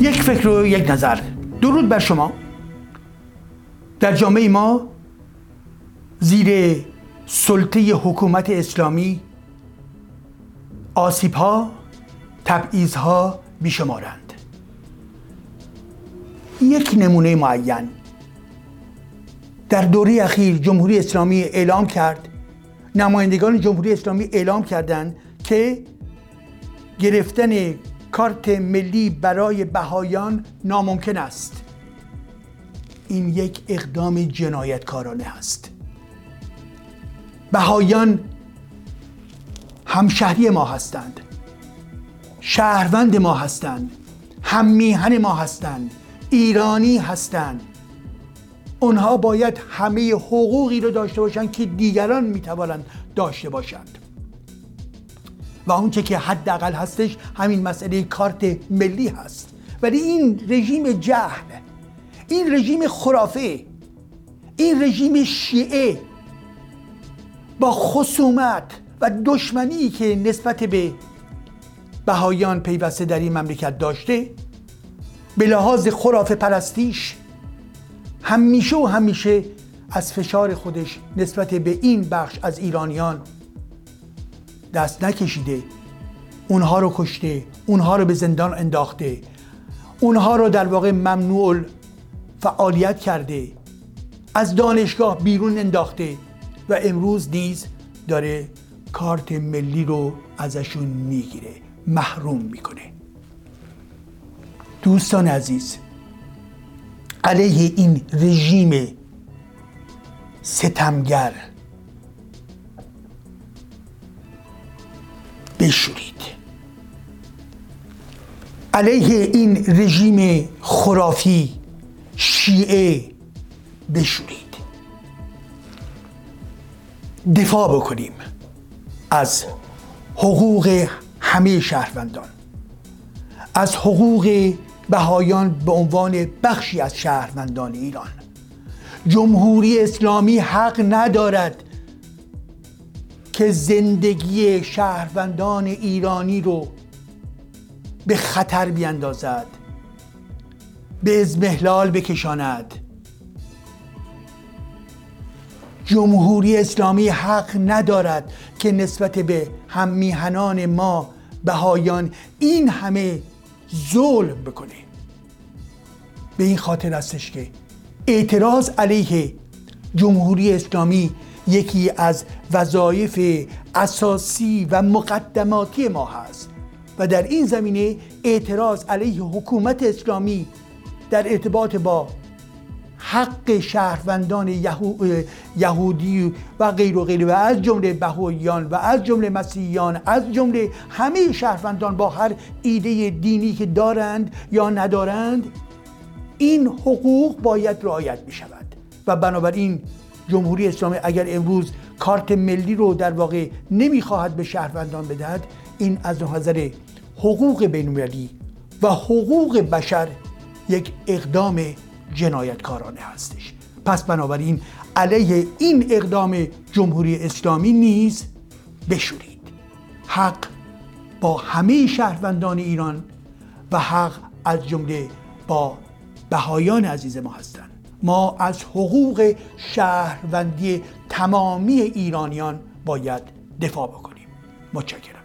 یک فکر و یک نظر. درود بر شما. در جامعه ما زیر سلطه حکومت اسلامی آسیب ها تبعیض ها بیشمارند. یک نمونه معین در دوره اخیر جمهوری اسلامی اعلام کرد نمایندگان جمهوری اسلامی اعلام کردند که گرفتن کارت ملی برای بهایان ناممکن است. این یک اقدام جنایتکارانه است. بهایان همشهری ما هستند. شهروند ما هستند. هم میهن ما هستند. ایرانی هستند. اونها باید همه حقوقی رو داشته باشند که دیگران می‌توانند داشته باشند. و اونچه که حداقل هستش همین مسئله کارت ملی هست. ولی این رژیم جهل این رژیم خرافه این رژیم شیعه با خصومت و دشمنی که نسبت به بهایان پیوسته در این مملکت داشته به لحاظ خرافه پرستیش همیشه و همیشه از فشار خودش نسبت به این بخش از ایرانیان دست نکشیده. اونها رو کشته اونها رو به زندان انداخته. اونها رو در واقع ممنوع فعالیت کرده. از دانشگاه بیرون انداخته و امروز نیز داره کارت ملی رو ازشون می‌گیره محروم می‌کنه. دوستان عزیز علیه این رژیم ستمگر بشورید. علیه این رژیم خرافی شیعه بشورید. دفاع بکنیم از حقوق همه شهروندان. از حقوق بهایان به عنوان بخشی از شهروندان ایران. جمهوری اسلامی حق ندارد که زندگی شهروندان ایرانی رو به خطر بیندازد به ازمهلال بکشاند. جمهوری اسلامی حق ندارد که نسبت به هم میهنان ما بهایان این همه ظلم بکنه. به این خاطر هستش که اعتراض علیه جمهوری اسلامی یکی از وظایف اساسی و مقدماتی ما هست و در این زمینه اعتراض علیه حکومت اسلامی در ارتباط با حق شهروندان یهودی و غیر و غیر و از جمله بهاییان و از جمله مسیحیان از جمله همه شهروندان با هر ایده دینی که دارند یا ندارند این حقوق باید رعایت می شود و بنابراین جمهوری اسلامی اگر امروز کارت ملی رو در واقع نمی‌خواهد به شهروندان بدهد این از نظر حقوق بینالمللی و حقوق بشر یک اقدام جنایتکارانه هستش. پس بنابراین علیه این اقدام جمهوری اسلامی نیز بشورید. حق با همه شهروندان ایران و حق از جمله با بهایان عزیز ما هستند. ما از حقوق شهروندی تمامی ایرانیان باید دفاع بکنیم. متشکرم.